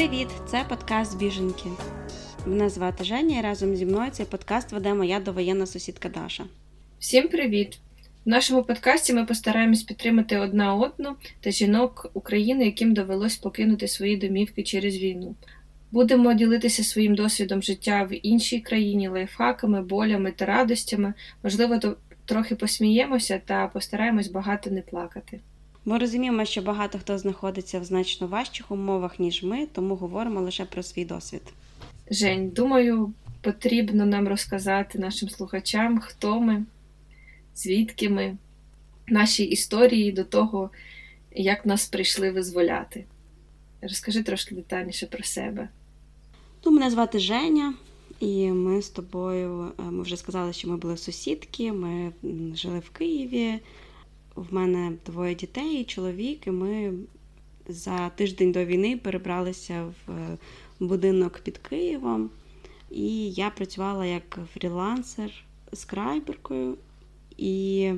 Привіт! Це подкаст Біженки. Мене звати Женя і разом зі мною цей подкаст веде моя довоєнна сусідка Даша. Всім привіт! В нашому подкасті ми постараємось підтримати одна одну та жінок України, яким довелось покинути свої домівки через війну. Будемо ділитися своїм досвідом життя в іншій країні, лайфхаками, болями та радостями. Можливо, то трохи посміємося та постараємось багато не плакати. Ми розуміємо, що багато хто знаходиться в значно важчих умовах, ніж ми, тому говоримо лише про свій досвід. Жень, думаю, потрібно нам розказати нашим слухачам, хто ми, звідки ми, наші історії до того, як нас прийшли визволяти. Розкажи трошки детальніше про себе. Ну, Мене звати Женя, і ми з тобою е, ми вже сказали, що ми були сусідки, ми жили в Києві. В мене двоє дітей, і чоловік, і ми за тиждень до війни перебралися в е, будинок під Києвом. І я працювала як фрілансер скрайберкою. І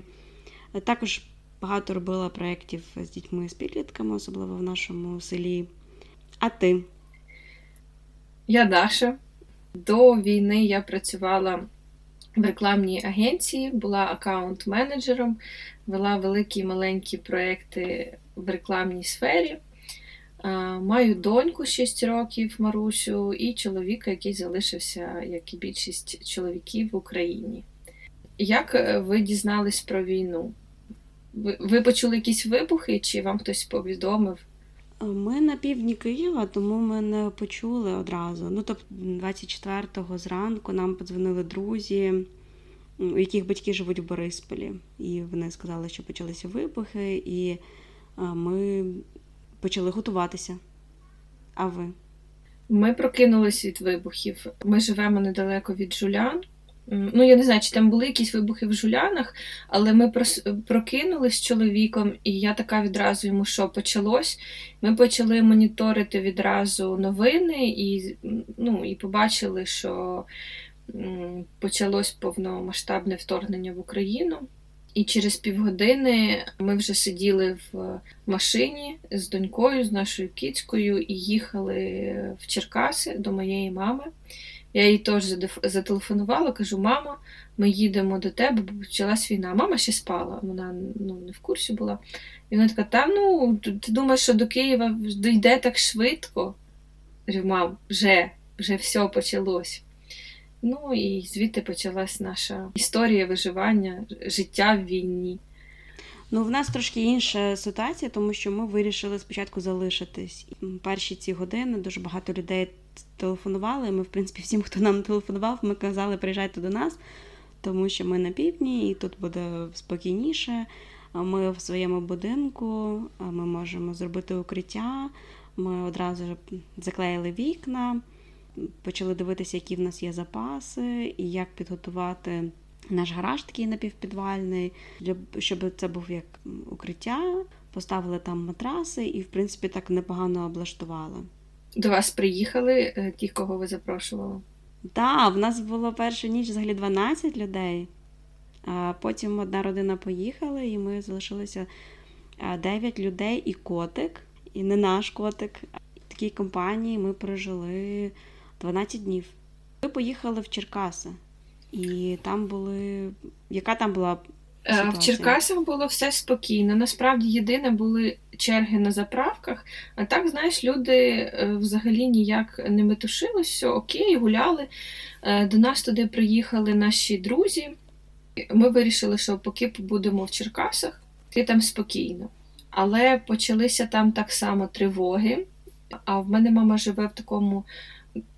також багато робила проєктів з дітьми з підлітками, особливо в нашому селі. А ти? Я Даша. До війни я працювала в рекламній агенції, була аккаунт-менеджером, вела великі і маленькі проекти в рекламній сфері. Маю доньку 6 років Марусю, і чоловіка, який залишився, як і більшість чоловіків в Україні. Як е, ви дізнались про війну? Ви почули якісь вибухи, чи вам хтось повідомив? Ми на півдні Києва, тому ми не почули одразу. Ну, тобто, 24-го зранку нам подзвонили друзі, у яких батьки живуть в Борисполі. І вони сказали, що почалися вибухи, і ми почали готуватися. А ви? Ми прокинулись від вибухів. Ми живемо недалеко від Жулян. Ну, я не знаю, чи там були якісь вибухи в жулянах, але ми прокинулись з чоловіком, і я така відразу йому, що почалось. Ми почали моніторити відразу новини і ну, і побачили, що почалось повномасштабне вторгнення в Україну. І через півгодини ми вже сиділи в машині з донькою, з нашою кіцькою, і їхали в Черкаси до моєї мами. Я їй теж зателефонувала, кажу: мама, ми їдемо до тебе, бо почалась війна. Мама ще спала, вона ну, не в курсі була. І вона така: та ну, ти думаєш, що до Києва дійде так швидко? Кажу, мам, вже, вже все почалось. Ну і звідти почалась наша історія виживання, життя в війні. Ну, в нас трошки інша ситуація, тому що ми вирішили спочатку залишитись. Перші ці години дуже багато людей телефонували. Ми, в принципі, всім, хто нам телефонував, ми казали, приїжджайте до нас, тому що ми на півдні і тут буде спокійніше. Ми в своєму будинку, ми можемо зробити укриття. Ми одразу заклеїли вікна, почали дивитися, які в нас є запаси, і як підготувати наш гараж такий напівпідвальний, щоб це був як укриття. Поставили там матраси і, в принципі, так непогано облаштували. До вас приїхали е, ті, кого ви запрошували? Так, в нас було першу ніч взагалі 12 людей, а потім одна родина поїхала, і ми залишилися 9 людей і котик, і не наш котик. В такій компанії ми прожили 12 днів. Ми поїхали в Черкаси, і там були. Яка там була Е, в Черкасах було все спокійно. Насправді єдине були черги на заправках, а так, знаєш, люди е, взагалі ніяк не метушились, все окей, гуляли. Е, до нас туди приїхали наші друзі. Ми вирішили, що поки побудемо в Черкасах, ти там спокійно. Але почалися там так само тривоги. А в мене мама живе в такому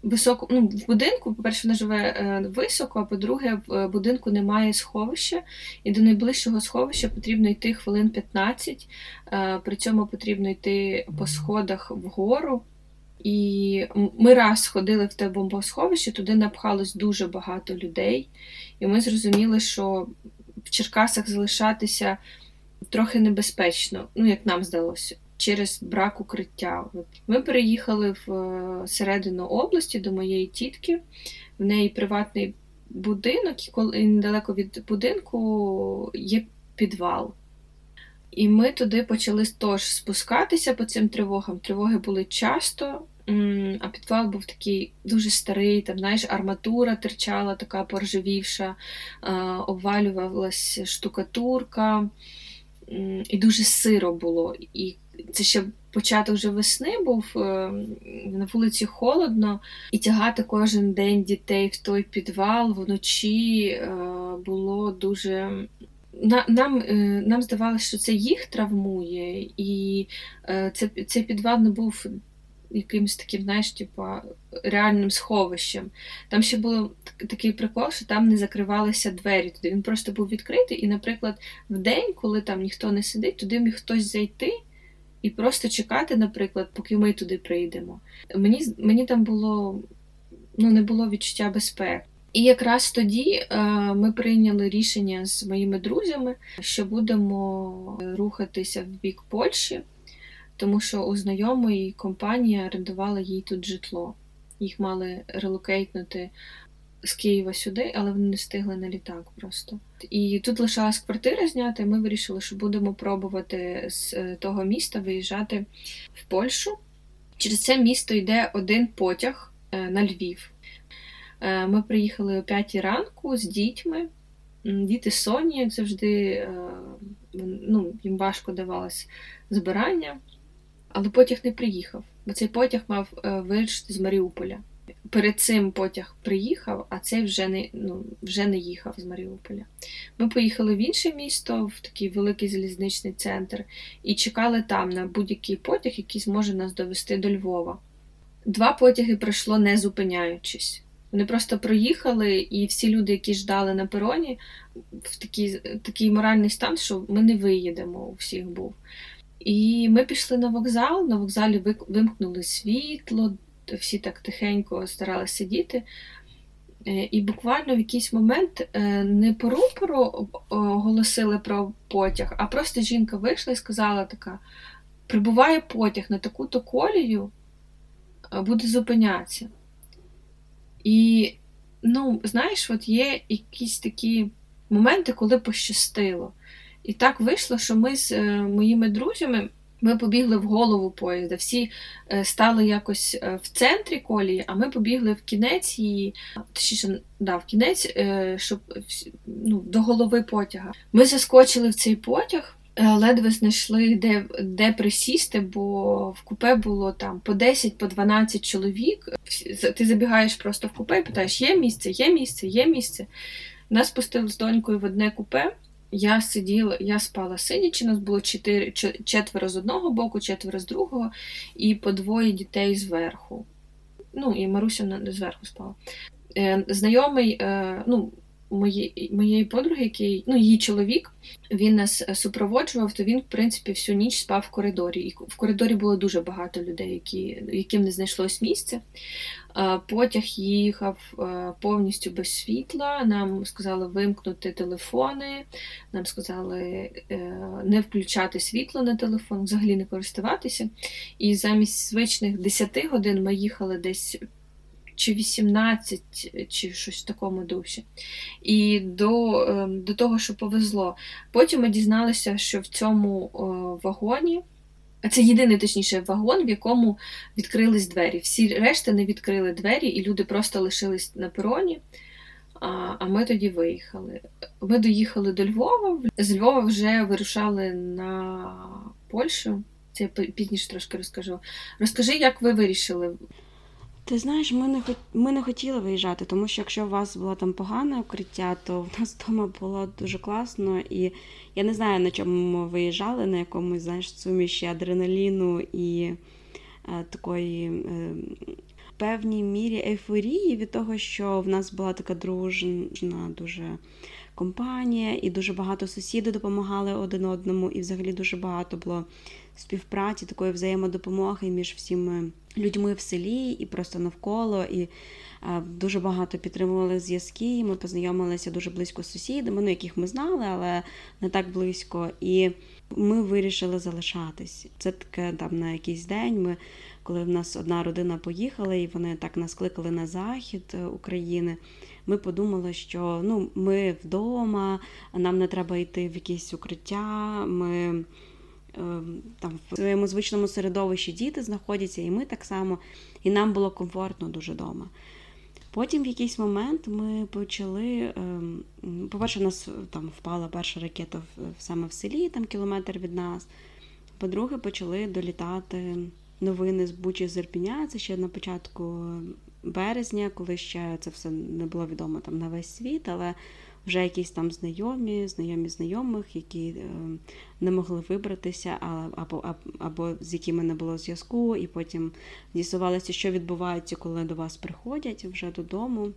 високо, ну, в будинку, по-перше, вона живе е, високо, а по-друге, в е, будинку немає сховища, і до найближчого сховища потрібно йти хвилин 15, е, при цьому потрібно йти по сходах вгору. І ми раз ходили в те бомбосховище, туди напхалось дуже багато людей, і ми зрозуміли, що в Черкасах залишатися трохи небезпечно, ну як нам здалося через брак укриття. Ми переїхали в е, середину області до моєї тітки, в неї приватний будинок, і коли недалеко від будинку є підвал. І ми туди почали тож спускатися по цим тривогам. Тривоги були часто, А підвал був такий дуже старий, там, знаєш, арматура терчала, така поржавівша, обвалювалася штукатурка, і дуже сиро було. І це ще початок вже весни був, е, на вулиці холодно, і тягати кожен день дітей в той підвал вночі е, було дуже. Нам е, нам здавалося, що це їх травмує, і це, цей підвал не був якимось таким, знаєш, типу, реальним сховищем. Там ще був такий прикол, що там не закривалися двері. Туди він просто був відкритий, і, наприклад, в день, коли там ніхто не сидить, туди міг хтось зайти і просто чекати, наприклад, поки ми туди прийдемо. Мені мені там було ну, не було відчуття безпеки. І якраз тоді е, ми прийняли рішення з моїми друзями, що будемо рухатися в бік Польщі, тому що у знайомої компанія орендувала їй тут житло. Їх мали релокейтнути з Києва сюди, але вони не встигли на літак просто. І тут лишалась квартира зняти, і ми вирішили, що будемо пробувати з е, того міста виїжджати в Польщу. Через це місто йде один потяг е, на Львів. Е, ми приїхали о 5 ранку з дітьми. Діти Соні, як завжди, ну, їм важко давалось збирання, але потяг не приїхав, бо цей потяг мав вирішити з Маріуполя перед цим потяг приїхав, а цей вже не ну, вже не їхав з Маріуполя. Ми поїхали в інше місто, в такий великий залізничний центр, і чекали там на будь-який потяг, який зможе нас довести до Львова. Два потяги пройшло не зупиняючись. Вони просто проїхали, і всі люди, які ждали на пероні, в такий такий моральний стан, що ми не виїдемо, у всіх був. І ми пішли на вокзал, на вокзалі вимкнули світло, всі так тихенько старалися сидіти. Е, і буквально в якийсь момент е, не по рупору оголосили про потяг, а просто жінка вийшла і сказала така: прибуває потяг на таку-то колію, буде зупинятися. І, ну, знаєш, от є якісь такі моменти, коли пощастило. І так вийшло, що ми з е, моїми друзями. Ми побігли в голову поїзда. Всі е, стали якось е, в центрі колії, а ми побігли в кінець її, точніше, да, в кінець, е, щоб ну, до голови потяга. Ми заскочили в цей потяг. Ледве знайшли, де де присісти, бо в купе було там по 10 по 12 чоловік. Ти забігаєш просто в купе і питаєш, є місце, є місце, є місце. Нас пустили з донькою в одне купе. Я сиділа, я спала сидячи, нас було чотири, четверо з одного боку, четверо з другого, і по двоє дітей зверху. Ну, і Маруся зверху спала. Е, знайомий, е, ну, моєї моєї подруги, який, ну, її чоловік, він нас супроводжував, то він, в принципі, всю ніч спав в коридорі. І в коридорі було дуже багато людей, які, яким не знайшлось місця. Потяг їхав е, повністю без світла. Нам сказали вимкнути телефони, нам сказали е, не включати світло на телефон, взагалі не користуватися. І замість звичних 10 годин ми їхали десь. Чи 18, чи щось в такому дусі. І до е, до того, що повезло. Потім ми дізналися, що в цьому вагоні це єдиний, точніше, вагон, в якому відкрились двері. Всі решта не відкрили двері, і люди просто лишились на пероні. А ми тоді виїхали. Ми доїхали до Львова. З Львова вже вирушали на Польщу. Це я пізніше трошки розкажу. Розкажи, як ви вирішили ти знаєш, ми не ми не хотіли виїжджати, тому що якщо у вас було там погане укриття, то в нас вдома було дуже класно. І я не знаю, на чому ми виїжджали, на якомусь знаєш, суміші адреналіну і е, такої е, певній мірі ейфорії від того, що в нас була така дружна, дуже компанія, і дуже багато сусідів допомагали один одному, і взагалі дуже багато було співпраці, такої взаємодопомоги між всіми людьми в селі і просто навколо. І Дуже багато підтримували зв'язки. Ми познайомилися дуже близько з сусідами, ну яких ми знали, але не так близько. І ми вирішили залишатись. Це таке там на якийсь день. Ми, коли в нас одна родина поїхала, і вони так нас кликали на захід е, України. Ми подумали, що ну ми вдома, нам не треба йти в якісь укриття. ми там в своєму звичному середовищі діти знаходяться, і ми так само, і нам було комфортно дуже вдома. Потім в якийсь момент ми почали. Ем, по-перше, у нас там впала перша ракета саме в селі, там кілометр від нас. По-друге, почали долітати новини з Бучі з Ірпіня. Це ще на початку березня, коли ще це все не було відомо там на весь світ, але вже якісь там знайомі, знайомі знайомих, які е, не могли вибратися, або, або, або з якими не було зв'язку, і потім з'ясувалося, що відбувається, коли до вас приходять вже додому.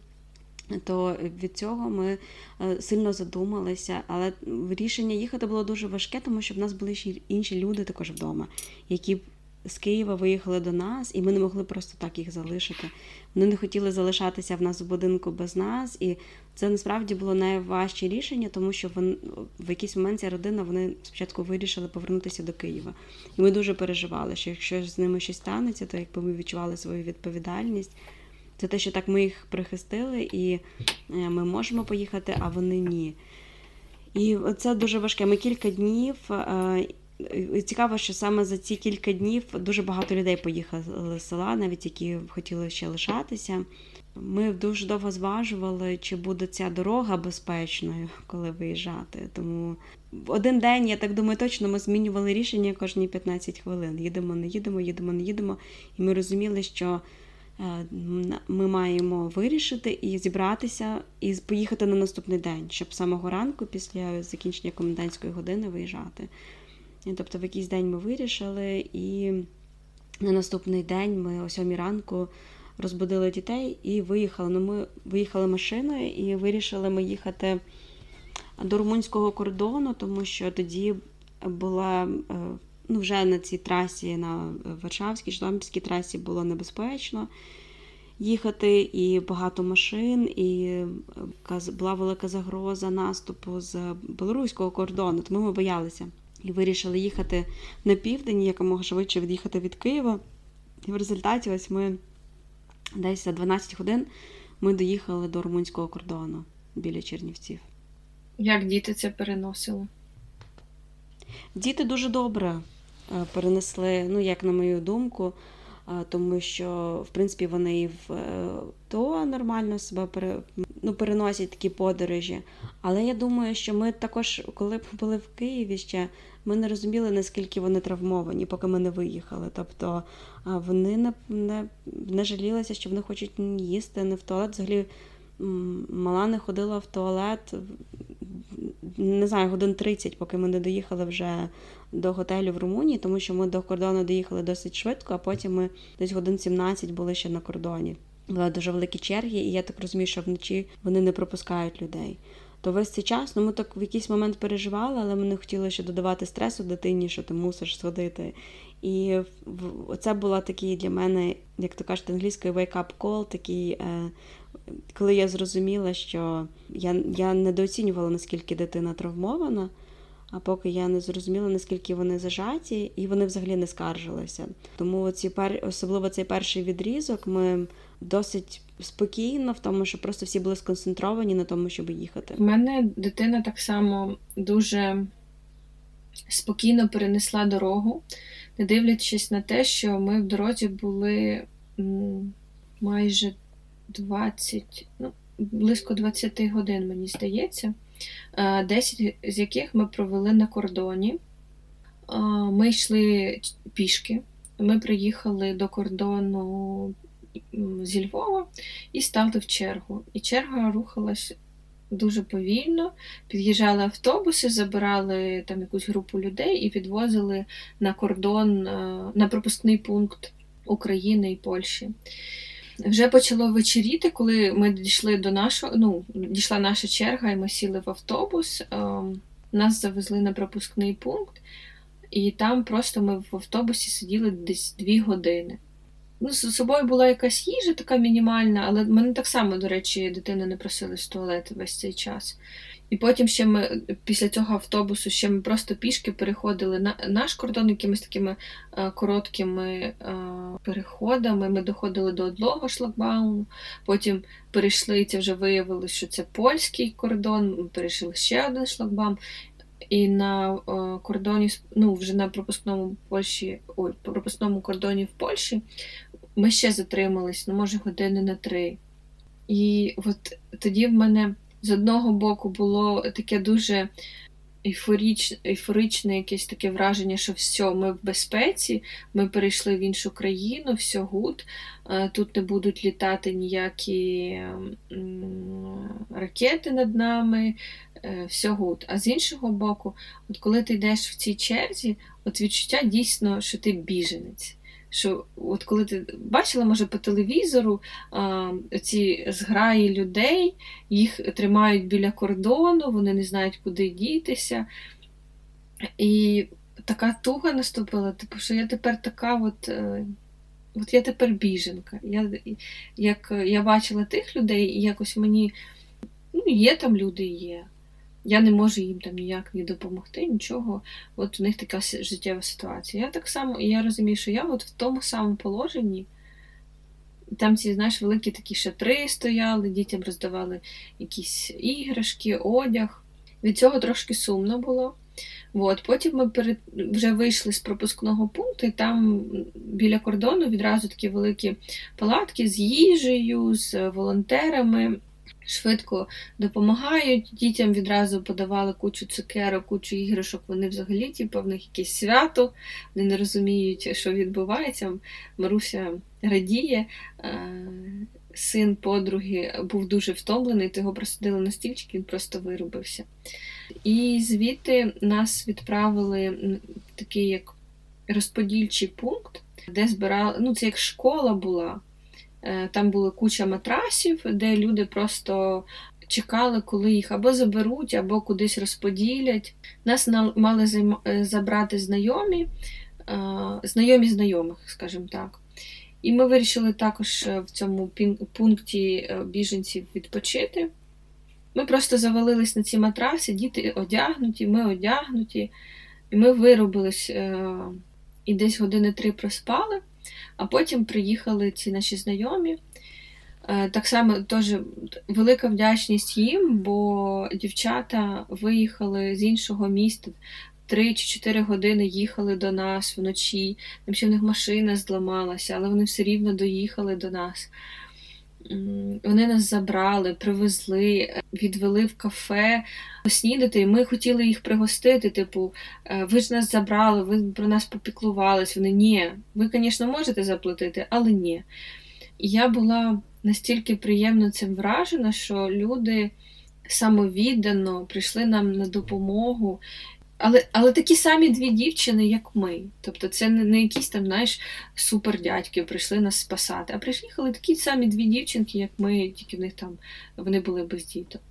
То від цього ми е, сильно задумалися, але рішення їхати було дуже важке, тому що в нас були ще інші люди також вдома, які з Києва виїхали до нас, і ми не могли просто так їх залишити. Вони не хотіли залишатися в нас в будинку без нас, і це насправді було найважче рішення, тому що вони, в якийсь момент ця родина вони спочатку вирішили повернутися до Києва. І ми дуже переживали, що якщо з ними щось станеться, то якби ми відчували свою відповідальність. Це те, що так ми їх прихистили, і е, ми можемо поїхати, а вони ні. І це дуже важке. Ми кілька днів. Е, цікаво, що саме за ці кілька днів дуже багато людей поїхали з села, навіть які хотіли ще лишатися. Ми дуже довго зважували, чи буде ця дорога безпечною, коли виїжджати. Тому один день, я так думаю, точно ми змінювали рішення кожні 15 хвилин. Їдемо, не їдемо, їдемо, не їдемо. І ми розуміли, що е, ми маємо вирішити і зібратися, і поїхати на наступний день, щоб самого ранку, після закінчення комендантської години, виїжджати. І, тобто, в якийсь день ми вирішили, і на наступний день ми о сьомій ранку розбудили дітей і виїхали. Ну, Ми виїхали машиною і вирішили ми їхати до румунського кордону, тому що тоді була е, ну, вже на цій трасі, на Варшавській, Житомирській трасі було небезпечно їхати, і багато машин, і е, була велика загроза наступу з білоруського кордону, тому ми боялися. І вирішили їхати на південь, якомога швидше від'їхати від Києва. І в результаті ось ми десь за 12 годин ми доїхали до румунського кордону біля Чернівців. Як діти це переносили? Діти дуже добре е, перенесли, ну, як на мою думку, е, тому що, в принципі, вони і в е, то нормально себе ну, переносять такі подорожі. Але я думаю, що ми також, коли були в Києві ще, ми не розуміли, наскільки вони травмовані, поки ми не виїхали. Тобто вони не не, не жалілися, що вони хочуть їсти, не в туалет. Взагалі мала не ходила в туалет, не знаю, годин 30, поки ми не доїхали вже до готелю в Румунії, тому що ми до кордону доїхали досить швидко, а потім ми десь годин 17 були ще на кордоні. Були дуже великі черги, і я так розумію, що вночі вони не пропускають людей то весь цей час ну, ми так в якийсь момент переживали, але ми не хотіли ще додавати стресу дитині, що ти мусиш сходити. І це була такий для мене, як то кажуть, англійською wake-up call, такий, е, коли я зрозуміла, що я я недооцінювала, наскільки дитина травмована, а поки я не зрозуміла, наскільки вони зажаті, і вони взагалі не скаржилися. Тому ці особливо цей перший відрізок ми досить спокійно в тому, що просто всі були сконцентровані на тому, щоб їхати. У мене дитина так само дуже спокійно перенесла дорогу, не дивлячись на те, що ми в дорозі були майже 20, ну, близько 20 годин, мені здається, 10 з яких ми провели на кордоні. Ми йшли пішки. Ми приїхали до кордону зі Львова і стали в чергу. І черга рухалась дуже повільно. Під'їжджали автобуси, забирали там якусь групу людей і відвозили на кордон, е, на пропускний пункт України і Польщі. Вже почало вечеріти, коли ми дійшли до нашого, ну, дійшла наша черга, і ми сіли в автобус. Ем, нас завезли на пропускний пункт, і там просто ми в автобусі сиділи десь дві години. Ну, з собою була якась їжа така мінімальна, але мене так само, до речі, дитина не просили з туалету весь цей час. І потім ще ми після цього автобусу ще ми просто пішки переходили на наш кордон якимись такими е, короткими е, переходами. Ми доходили до одного шлагбауму, потім перейшли, і це вже виявилось, що це польський кордон, ми перейшли ще один шлагбаум. і на е, кордоні ну, вже на пропускному Польщі, ой, пропускному кордоні в Польщі ми ще затримались, ну, може, години на три. І от тоді в мене з одного боку було таке дуже ейфорічне, ейфоричне якесь таке враження, що все, ми в безпеці, ми перейшли в іншу країну, все good, е, тут не будуть літати ніякі ракети над нами, е, все good. А з іншого боку, от коли ти йдеш в цій черзі, от відчуття дійсно, що ти біженець що от коли ти бачила, може, по телевізору ці зграї людей, їх тримають біля кордону, вони не знають, куди дітися. І така туга наступила, типу, що я тепер така от. Е, от я тепер біженка. Я як я бачила тих людей, і якось мені ну, є там люди, є. Я не можу їм там ніяк не допомогти, нічого. От у них така життєва ситуація. Я так само, і я розумію, що я от в тому самому положенні. Там ці, знаєш, великі такі шатри стояли, дітям роздавали якісь іграшки, одяг. Від цього трошки сумно було. От. Потім ми перед... вже вийшли з пропускного пункту, і там біля кордону відразу такі великі палатки з їжею, з волонтерами швидко допомагають. Дітям відразу подавали кучу цукерок, кучу іграшок. Вони взагалі, типу, в них якесь свято, вони не розуміють, що відбувається. Маруся радіє. Син подруги був дуже втомлений, то його просадили на стільчик, він просто вирубився. І звідти нас відправили в такий як розподільчий пункт, де збирали, ну це як школа була. Е, там була куча матрасів, де люди просто чекали, коли їх або заберуть, або кудись розподілять. Нас мали е, забрати знайомі, е, знайомі знайомих, скажімо так. І ми вирішили також в цьому пункті біженців відпочити. Ми просто завалились на ці матраси, діти одягнуті, ми одягнуті, і ми виробились і десь години три проспали. А потім приїхали ці наші знайомі. Е, так само теж велика вдячність їм, бо дівчата виїхали з іншого міста. Три чи чотири години їхали до нас вночі. Там ще в них машина зламалася, але вони все рівно доїхали до нас. Вони нас забрали, привезли, відвели в кафе поснідати, і ми хотіли їх пригостити. Типу, «Е, ви ж нас забрали, ви про нас попіклувались. Вони ні, ви, звісно, можете заплатити, але ні. Я була настільки приємно цим вражена, що люди самовіддано прийшли нам на допомогу. Але але такі самі дві дівчини, як ми. Тобто це не, не якісь там, знаєш, супердядьки прийшли нас спасати, а приїхали такі самі дві дівчинки, як ми, тільки в них там вони були без діток.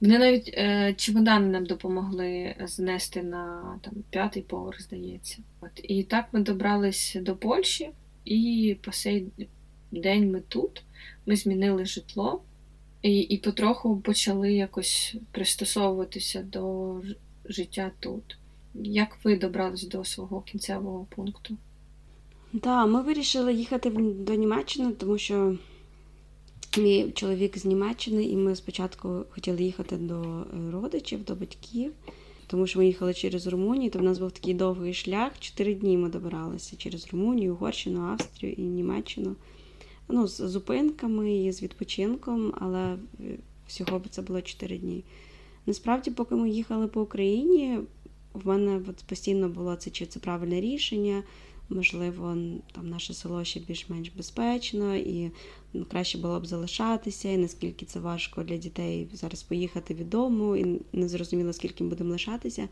Вони навіть е, чемодани нам допомогли знести на там, п'ятий поверх, здається. От. І так ми добрались до Польщі, і по сей день ми тут. Ми змінили житло і, і потроху почали якось пристосовуватися до життя тут. Як ви добрались до свого кінцевого пункту? Так, ми вирішили їхати до Німеччини, тому що мій чоловік з Німеччини, і ми спочатку хотіли їхати до е, родичів, до батьків, тому що ми їхали через Румунію, то в нас був такий довгий шлях. Чотири дні ми добиралися через Румунію, Угорщину, Австрію і Німеччину. Ну, з зупинками і з відпочинком, але е, всього це було чотири дні. Насправді, поки ми їхали по Україні, в мене от постійно було це чи це правильне рішення. Можливо, там наше село ще більш-менш безпечно, і краще було б залишатися, і наскільки це важко для дітей зараз поїхати від дому, і не зрозуміло, скільки ми будемо лишатися.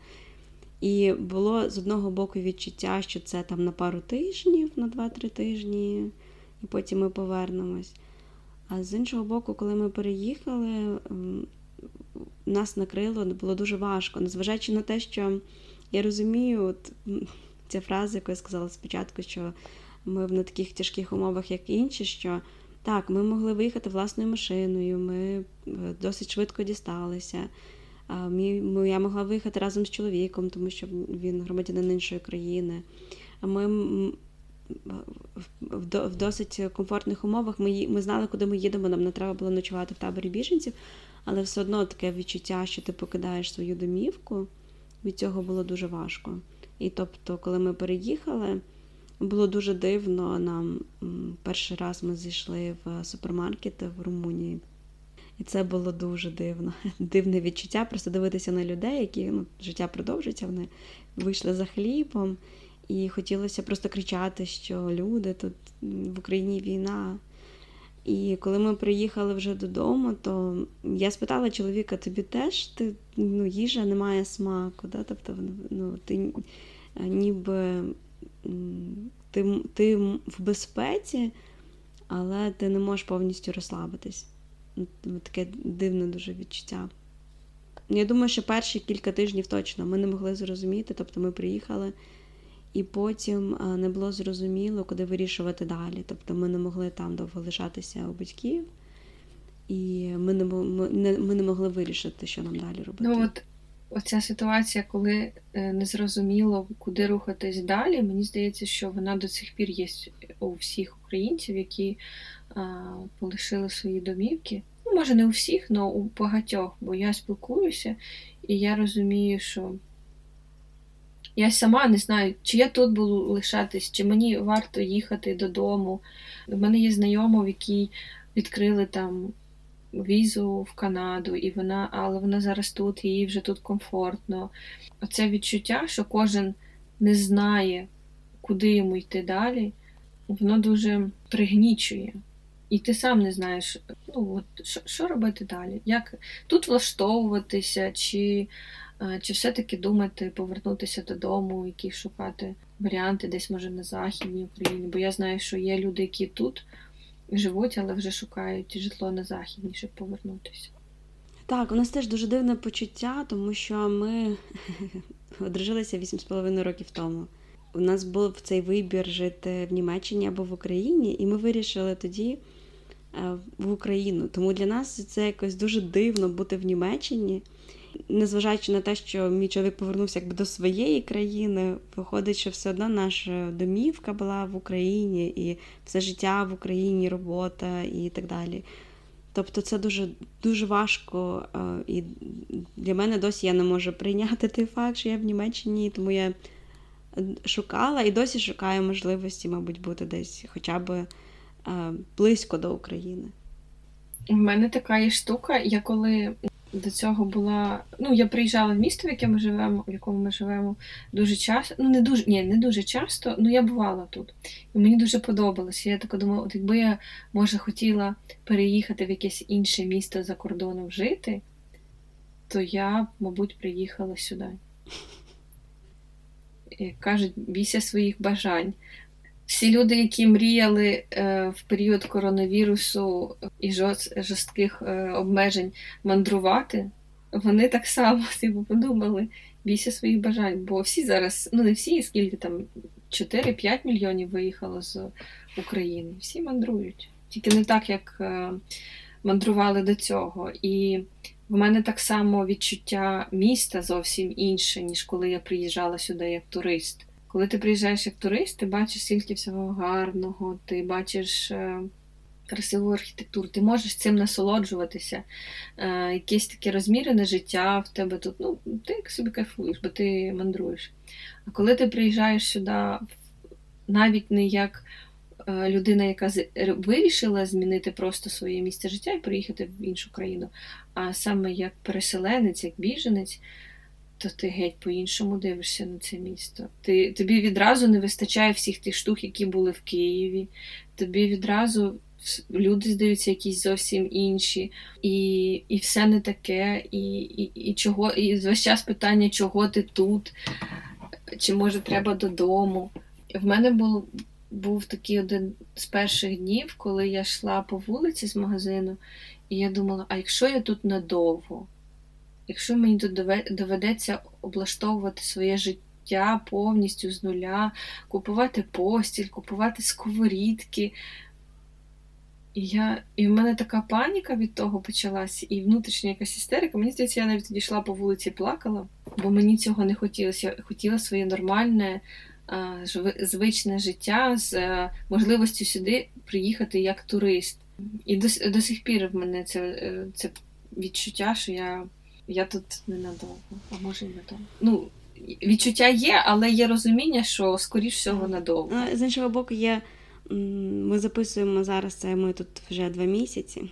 І було з одного боку відчуття, що це там на пару тижнів, на 2-3 тижні, і потім ми повернемось. А з іншого боку, коли ми переїхали, нас накрило, було дуже важко, незважаючи на те, що я розумію, от ця фраза, яку я сказала спочатку, що ми в на таких тяжких умовах, як інші, що так, ми могли виїхати власною машиною, ми е, досить швидко дісталися. Я могла виїхати разом з чоловіком, тому що він громадянин іншої країни. Ми в досить комфортних умовах ми ми знали, куди ми їдемо. Нам не треба було ночувати в таборі біженців, але все одно таке відчуття, що ти покидаєш свою домівку від цього було дуже важко. І тобто, коли ми переїхали, було дуже дивно. Нам перший раз ми зійшли в супермаркет в Румунії. І це було дуже дивно. Дивне відчуття. Просто дивитися на людей, які ну, життя продовжується, вони вийшли за хлібом, і хотілося просто кричати, що люди тут в Україні війна. І коли ми приїхали вже додому, то я спитала чоловіка: тобі теж ти, ну, їжа не має смаку, да? тобто ну, ти ніби ти, ти в безпеці, але ти не можеш повністю розслабитись. Таке дивне дуже відчуття. Я думаю, що перші кілька тижнів точно ми не могли зрозуміти, тобто ми приїхали, і потім не було зрозуміло, куди вирішувати далі. Тобто ми не могли там довго лишатися у батьків, і ми не ми не, ми не могли вирішити, що нам далі робити. Ну, от Оця ситуація, коли е, не зрозуміло, куди рухатись далі, мені здається, що вона до сих пір є у всіх українців, які полишили свої домівки. Ну, може, не у всіх, але у багатьох, бо я спілкуюся, і я розумію, що я сама не знаю, чи я тут буду лишатись, чи мені варто їхати додому. У мене є знайома, в якій відкрили там візу в Канаду, і вона, але вона зараз тут, їй вже тут комфортно. Оце відчуття, що кожен не знає, куди йому йти далі, воно дуже пригнічує. І ти сам не знаєш, ну от що, що робити далі? Як тут влаштовуватися, чи чи все-таки думати повернутися додому, які шукати варіанти десь, може, на Західній Україні? Бо я знаю, що є люди, які тут живуть, але вже шукають житло на Західній, щоб повернутися. Так, у нас теж дуже дивне почуття, тому що ми одружилися 8,5 років тому у нас був цей вибір жити в Німеччині або в Україні, і ми вирішили тоді е, в Україну. Тому для нас це якось дуже дивно бути в Німеччині. Незважаючи на те, що мій чоловік повернувся якби до своєї країни, виходить, що все одно наша домівка була в Україні, і все життя в Україні, робота і так далі. Тобто це дуже дуже важко, е, і для мене досі я не можу прийняти той факт, що я в Німеччині, тому я шукала і досі шукаю можливості, мабуть, бути десь хоча б е, близько до України. У мене така є штука, я коли до цього була. Ну, я приїжджала в місто, в яке ми живемо, в якому ми живемо дуже часто. Ну, не дуже ні, не дуже часто, ну я бувала тут. І мені дуже подобалося. Я така думала, от якби я, може, хотіла переїхати в якесь інше місто за кордоном жити, то я, мабуть, приїхала сюди як кажуть, бійся своїх бажань. Всі люди, які мріяли е, в період коронавірусу і жорстких е, обмежень мандрувати, вони так само типу, подумали, бійся своїх бажань. Бо всі зараз, ну не всі, скільки там 4-5 мільйонів виїхало з України. Всі мандрують. Тільки не так, як е, мандрували до цього. І в мене так само відчуття міста зовсім інше, ніж коли я приїжджала сюди як турист. Коли ти приїжджаєш як турист, ти бачиш стільки всього гарного, ти бачиш е, красиву архітектуру, ти можеш цим насолоджуватися. Е, Якесь таке розмірене життя в тебе тут. Ну, ти як собі кайфуєш, бо ти мандруєш. А коли ти приїжджаєш сюди, навіть не як Е, людина, яка вирішила змінити просто своє місце життя і приїхати в іншу країну, а саме як переселенець, як біженець, то ти геть по-іншому дивишся на це місто. Ти, Тобі відразу не вистачає всіх тих штук, які були в Києві. Тобі відразу люди здаються якісь зовсім інші, і і все не таке, і і, і, чого, і весь час питання, чого ти тут, чи може треба додому. В мене було був такий один з перших днів, коли я йшла по вулиці з магазину, і я думала, а якщо я тут надовго, якщо мені тут доведеться облаштовувати своє життя повністю з нуля, купувати постіль, купувати сковорідки. І я, і в мене така паніка від того почалась, і внутрішня якась істерика. Мені здається, я навіть йшла по вулиці плакала, бо мені цього не хотілося. Я хотіла своє нормальне звичне життя з е, можливістю сюди приїхати як турист. І до, до сих пір в мене це, е, це відчуття, що я я тут ненадовго, а може й надовго. Ну, відчуття є, але є розуміння, що скоріш всього надовго. Ну, з іншого боку, є. Ми записуємо зараз це. Ми тут вже два місяці.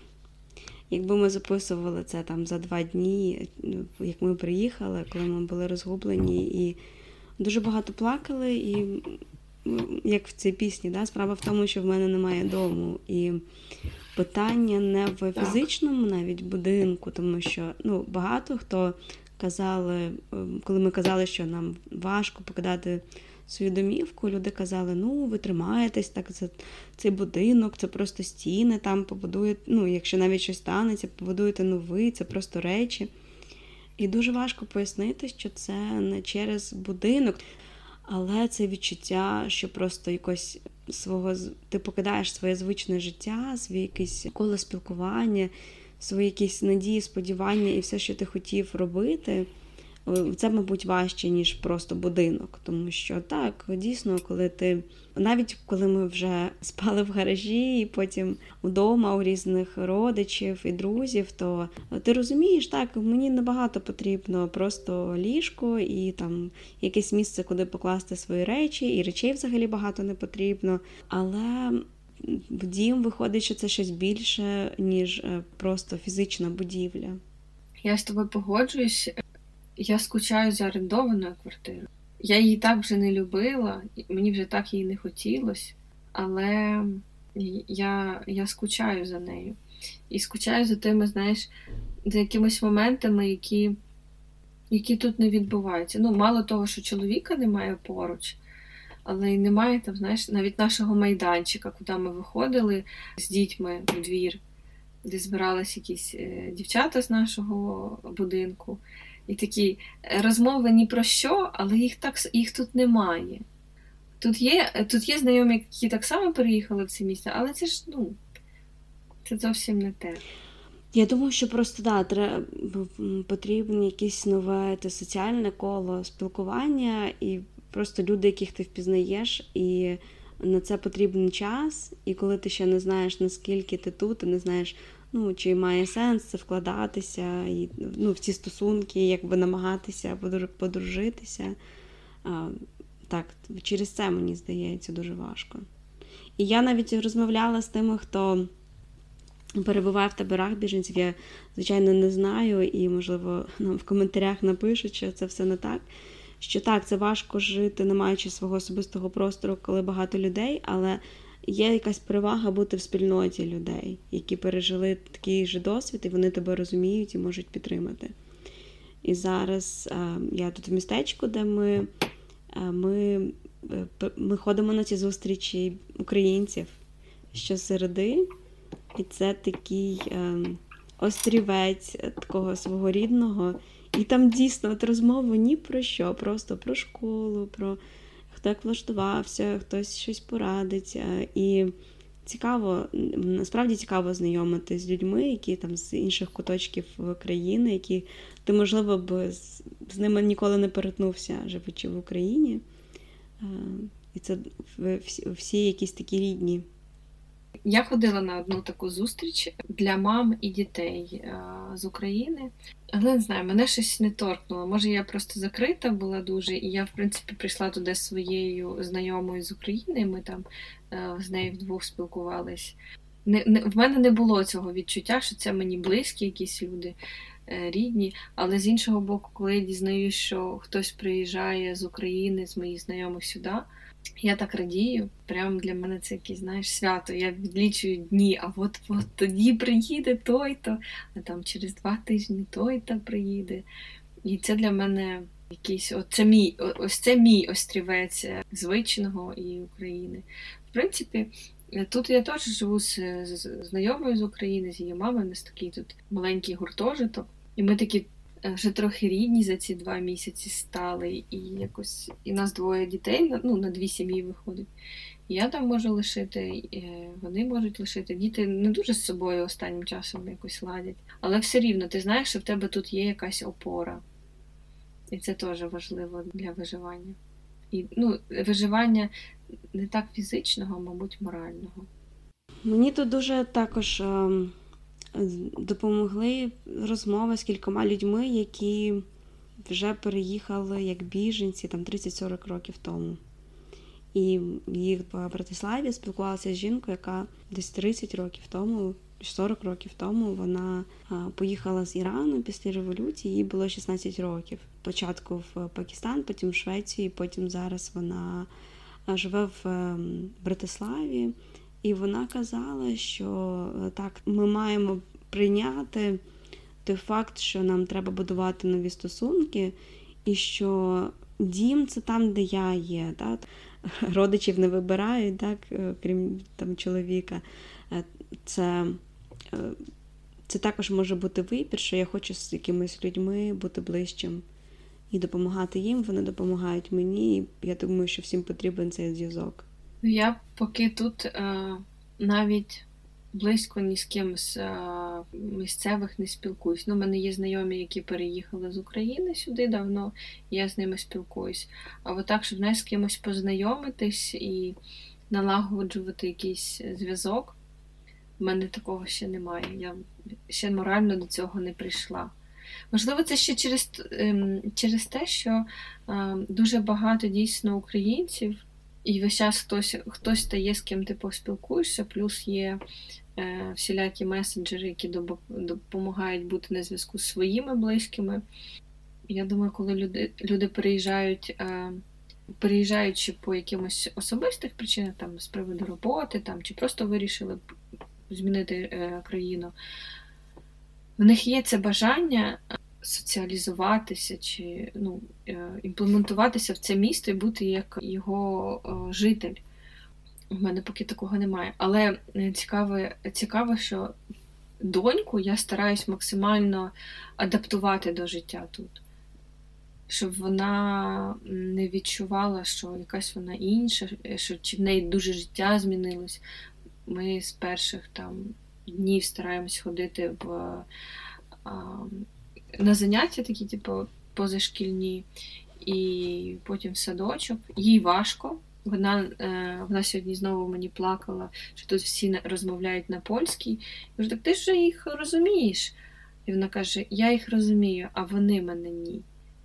Якби ми записували це там за два дні, як ми приїхали, коли ми були розгублені і дуже багато плакали, і як в цій пісні, да, справа в тому, що в мене немає дому. І питання не в фізичному навіть будинку, тому що ну, багато хто казали, ем, коли ми казали, що нам важко покидати свою домівку, люди казали, ну, ви тримаєтесь так за цей будинок, це просто стіни там побудуєте, ну, якщо навіть щось станеться, побудуєте новий, це просто речі. І дуже важко пояснити, що це не через будинок, але це відчуття, що просто якось свого ти покидаєш своє звичне життя, свій якесь коло спілкування, свої якісь надії, сподівання і все, що ти хотів робити. Е, це, мабуть, важче, ніж просто будинок. Тому що так, дійсно, коли ти навіть коли ми вже спали в гаражі, і потім вдома у різних родичів і друзів, то ти розумієш, так, мені небагато потрібно просто ліжко і там якесь місце, куди покласти свої речі, і речей взагалі багато не потрібно. Але в дім виходить, що це щось більше, ніж е, просто фізична будівля. Я з тобою погоджуюсь. Я скучаю за орендованою квартирою. Я її так вже не любила, мені вже так її не хотілося, але я я скучаю за нею. І скучаю за тими, знаєш, за якимись моментами, які які тут не відбуваються. Ну, мало того, що чоловіка немає поруч, але й немає там, знаєш, навіть нашого майданчика, куди ми виходили з дітьми у двір, де збирались якісь е, дівчата з нашого будинку. І такі е, розмови ні про що, але їх так їх тут немає. Тут є тут є знайомі, які так само переїхали в це місце, але це ж ну, це зовсім не те. Я думаю, що просто да, треба потрібне якесь нове те соціальне коло спілкування, і просто люди, яких ти впізнаєш, і на це потрібен час. І коли ти ще не знаєш, наскільки ти тут, ти не знаєш, ну, чи має сенс це вкладатися і, ну, в ці стосунки, якби намагатися подружитися. А, Так, через це мені здається дуже важко. І я навіть розмовляла з тими, хто перебуває в таборах біженців. Я, звичайно, не знаю, і, можливо, нам в коментарях напишуть, що це все не так. Що так, це важко жити, не маючи свого особистого простору, коли багато людей, але є якась перевага бути в спільноті людей, які пережили такий же досвід, і вони тебе розуміють і можуть підтримати. І зараз а, я тут в містечку, де ми а, ми, е, ми ходимо на ці зустрічі українців щосереди, і це такий острівець такого свого рідного. І там дійсно от розмови ні про що, просто про школу, про хто як влаштувався, хтось щось порадить. І цікаво, насправді цікаво знайомити з людьми, які там з інших куточків країни, які ти, можливо, б з ними ніколи не перетнувся, живучи в Україні. І це всі якісь такі рідні. Я ходила на одну таку зустріч для мам і дітей з України. Але не знаю, мене щось не торкнуло. Може, я просто закрита була дуже, і я, в принципі, прийшла туди своєю знайомою з України, ми там з нею вдвох спілкувались. Не, не, В мене не було цього відчуття, що це мені близькі якісь люди е, рідні. Але з іншого боку, коли я дізнаюсь, що хтось приїжджає з України, з моїх знайомих сюди. Я так радію. Прям для мене це якесь, знаєш, свято. Я відлічую дні, а от от тоді приїде той-то, а там через два тижні той-то приїде. І це для мене якийсь от це мій, ось це мій острівець звичного і України. В принципі, тут я теж живу з, знайомою з України, з її мамою, у нас такий тут маленький гуртожиток. І ми такі Е, вже трохи рідні за ці два місяці стали, і якось і нас двоє дітей, ну, на дві сім'ї виходить. Я там можу лишити, е, вони можуть лишити. Діти не дуже з собою останнім часом якось ладять. Але все рівно, ти знаєш, що в тебе тут є якась опора. І це теж важливо для виживання. І ну, виживання не так фізичного, а мабуть, морального. Мені тут дуже також ем, допомогли розмови з кількома людьми, які вже переїхали як біженці там 30-40 років тому. І їх в Братиславі спілкувалася з жінкою, яка десь 30 років тому, 40 років тому, вона поїхала з Ірану після революції, їй було 16 років. Спочатку в Пакистан, потім в Швецію, потім зараз вона живе в ем, Братиславі. І вона казала, що е, так, ми маємо прийняти той факт, що нам треба будувати нові стосунки, і що дім це там, де я є. Так? Родичів не вибирають, так, е, крім там чоловіка. Е, це це також може бути вибір, що я хочу з якимись людьми бути ближчим і допомагати їм. Вони допомагають мені. і Я думаю, що всім потрібен цей зв'язок. Я поки тут е, навіть близько ні з ким з е, місцевих не спілкуюсь. Ну, У мене є знайомі, які переїхали з України сюди давно, я з ними спілкуюсь. А так, щоб не з кимось познайомитись і налагоджувати якийсь зв'язок, в мене такого ще немає. Я ще морально до цього не прийшла. Можливо, це ще через ем, через те, що е, дуже багато дійсно українців, і весь час хтось хтось стає, з ким ти поспілкуєшся, плюс є е, всілякі месенджери, які допомагають бути на зв'язку з своїми близькими. Я думаю, коли люди люди переїжджають, е, переїжджаючи по якимось особистих причинах, там з приводу роботи, там, чи просто вирішили змінити е, країну, в них є це бажання соціалізуватися чи ну, е, імплементуватися в це місто і бути як його е, житель. У мене поки такого немає. Але е, цікаво, цікаво, що доньку я стараюсь максимально адаптувати до життя тут. Щоб вона не відчувала, що якась вона інша, що чи в неї дуже життя змінилось. Ми з перших там днів стараємось ходити в на заняття такі, типу, позашкільні, і потім в садочок. Їй важко. Вона е, вона сьогодні знову мені плакала, що тут всі розмовляють на польській. Я кажу, так ти ж їх розумієш. І вона каже: Я їх розумію, а вони мене ні.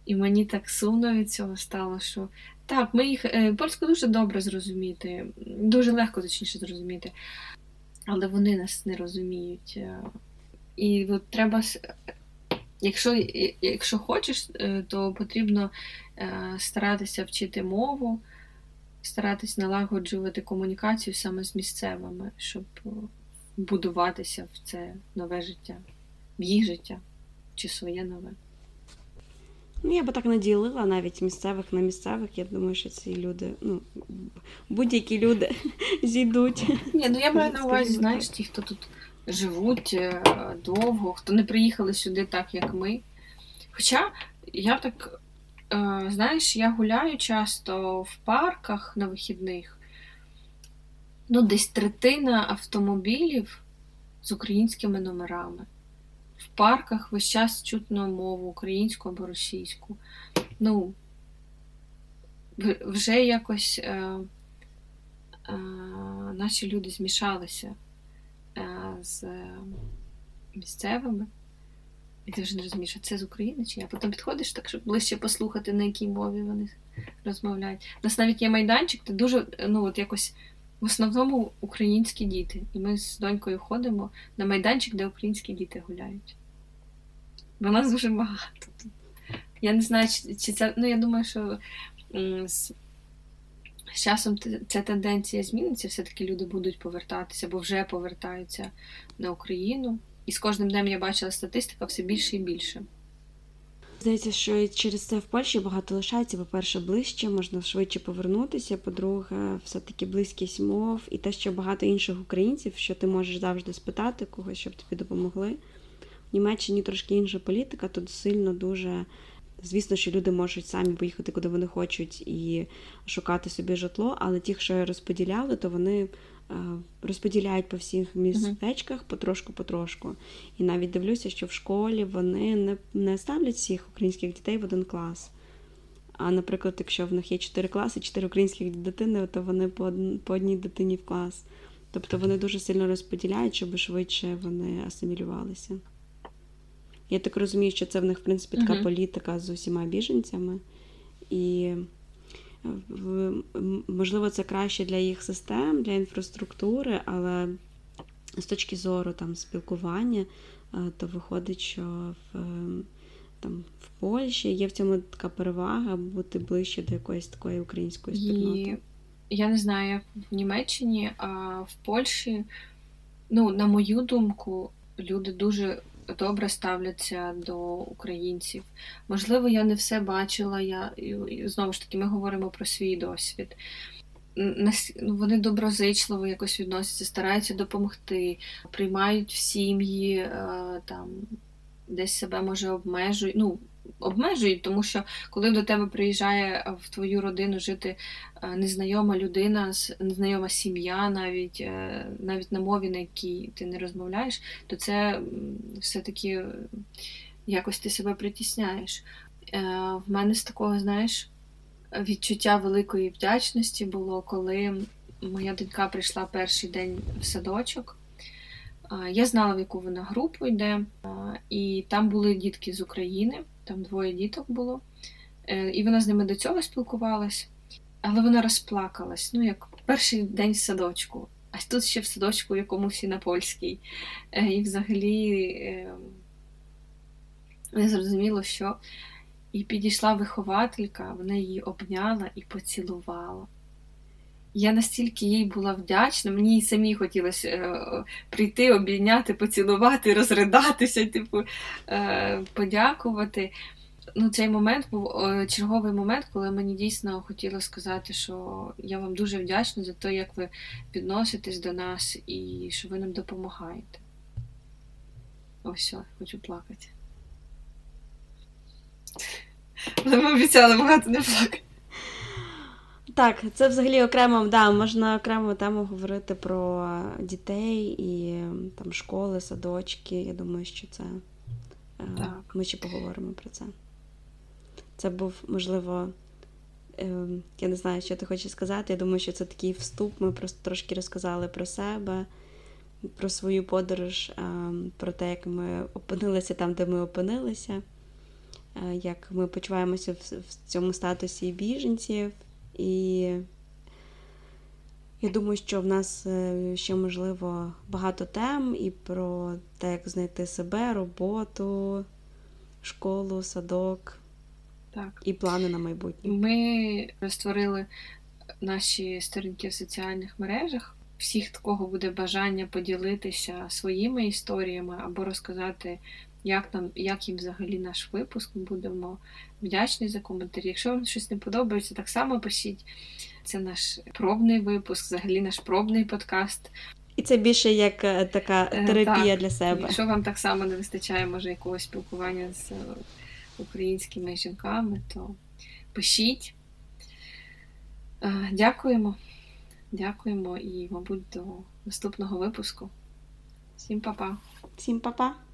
І мені так сумно від цього стало, що так, ми їх е, польську дуже добре зрозуміти, дуже легко точніше зрозуміти, але вони нас не розуміють. Е. І от треба Якщо якщо хочеш, е, то потрібно е, старатися вчити мову, старатися налагоджувати комунікацію саме з місцевими, щоб будуватися в це нове життя, в їх життя чи своє нове. Ну, я би так не ділила навіть місцевих на місцевих. Я думаю, що ці люди, ну, будь-які люди зійдуть. Ні, ну я маю на увазі, знаєш, ті, хто тут живуть е, довго, хто не приїхали сюди так, як ми. Хоча я так, е, знаєш, я гуляю часто в парках на вихідних, ну, десь третина автомобілів з українськими номерами. В парках весь час чутно мову українську або російську. Ну, вже якось е, е, наші люди змішалися. Е, з місцевими. І ти вже не розумієш, а це з України чи я. Потім підходиш так, щоб ближче послухати, на якій мові вони розмовляють. У нас навіть є майданчик, де дуже, ну от якось в основному українські діти. І ми з донькою ходимо на майданчик, де українські діти гуляють. Бо нас дуже багато. Я не знаю, чи це. Ну, я думаю, що з часом ця тенденція зміниться, все-таки люди будуть повертатися, бо вже повертаються на Україну. І з кожним днем я бачила статистика все більше і більше. Здається, що через це в Польщі багато лишається, по-перше, ближче, можна швидше повернутися. По-друге, все-таки близькість мов і те, що багато інших українців, що ти можеш завжди спитати когось, щоб тобі допомогли. В Німеччині трошки інша політика, тут сильно дуже Звісно, що люди можуть самі поїхати, куди вони хочуть, і шукати собі житло, але ті, що розподіляли, то вони е, розподіляють по всіх містечках потрошку-потрошку. І навіть дивлюся, що в школі вони не не ставлять всіх українських дітей в один клас. А, наприклад, якщо в них є чотири класи, чотири українських дитини, то вони по, по одній дитині в клас. Тобто вони дуже сильно розподіляють, щоб швидше вони асимілювалися. Я так розумію, що це в них, в принципі, така uh-huh. політика з усіма біженцями. І, можливо, це краще для їх систем, для інфраструктури, але з точки зору там, спілкування, е, то виходить, що в там, в Польщі є в цьому така перевага бути ближче до якоїсь такої української спільноти. І, я не знаю, як в Німеччині, а в Польщі, ну, на мою думку, люди дуже добре ставляться до українців. Можливо, я не все бачила. Я знову ж таки, ми говоримо про свій досвід. Ну, вони доброзичливо якось відносяться, стараються допомогти, приймають в сім'ї, е, там десь себе може обмежують. Ну, обмежують, тому що коли до тебе приїжджає в твою родину жити е, незнайома людина, незнайома сім'я, навіть е, навіть на мові, на якій ти не розмовляєш, то це все-таки якось ти себе притісняєш. В мене з такого, знаєш відчуття великої вдячності було, коли моя донька прийшла перший день в садочок. Я знала, в яку вона групу йде, і там були дітки з України, там двоє діток було. Е, і вона з ними до цього спілкувалась, але вона розплакалась, ну, як перший день в садочку, а тут ще в садочку, в якому всі на польській. Е, і взагалі ем, не зрозуміло, що і підійшла вихователька, вона її обняла і поцілувала. Я настільки їй була вдячна, мені самі хотілося е, прийти, обійняти, поцілувати, розридатися, типу, е, подякувати. Ну, Цей момент був е, черговий момент, коли мені дійсно хотілося сказати, що я вам дуже вдячна за те, як ви відноситесь до нас і що ви нам допомагаєте. Ось, все, хочу плакати. Але ми обіцяли багато не плакати. Так, це взагалі окремо, да, можна окремо тему говорити про дітей і там школи, садочки. Я думаю, що це е, так. ми ще поговоримо про це. Це був, можливо, е, я не знаю, що ти хочеш сказати. Я думаю, що це такий вступ. Ми просто трошки розказали про себе, про свою подорож, е, про те, як ми опинилися там, де ми опинилися. Е, як ми почуваємося в цьому статусі біженців. І я думаю, що в нас е, ще, можливо, багато тем і про те, як знайти себе, роботу, школу, садок так. і плани на майбутнє. Ми створили наші сторінки в соціальних мережах. Всіх, кого буде бажання поділитися своїми історіями або розказати як нам, як їм взагалі наш випуск. Ми будемо вдячні за коментарі. Якщо вам щось не подобається, так само пишіть. Це наш пробний випуск, взагалі наш пробний подкаст. І це більше як е, така е, терапія так, для себе. Якщо вам так само не вистачає, може, якогось спілкування з українськими жінками, то пишіть. Е, дякуємо. Дякуємо і, мабуть, до наступного випуску. Всім па-па. Всім па-па.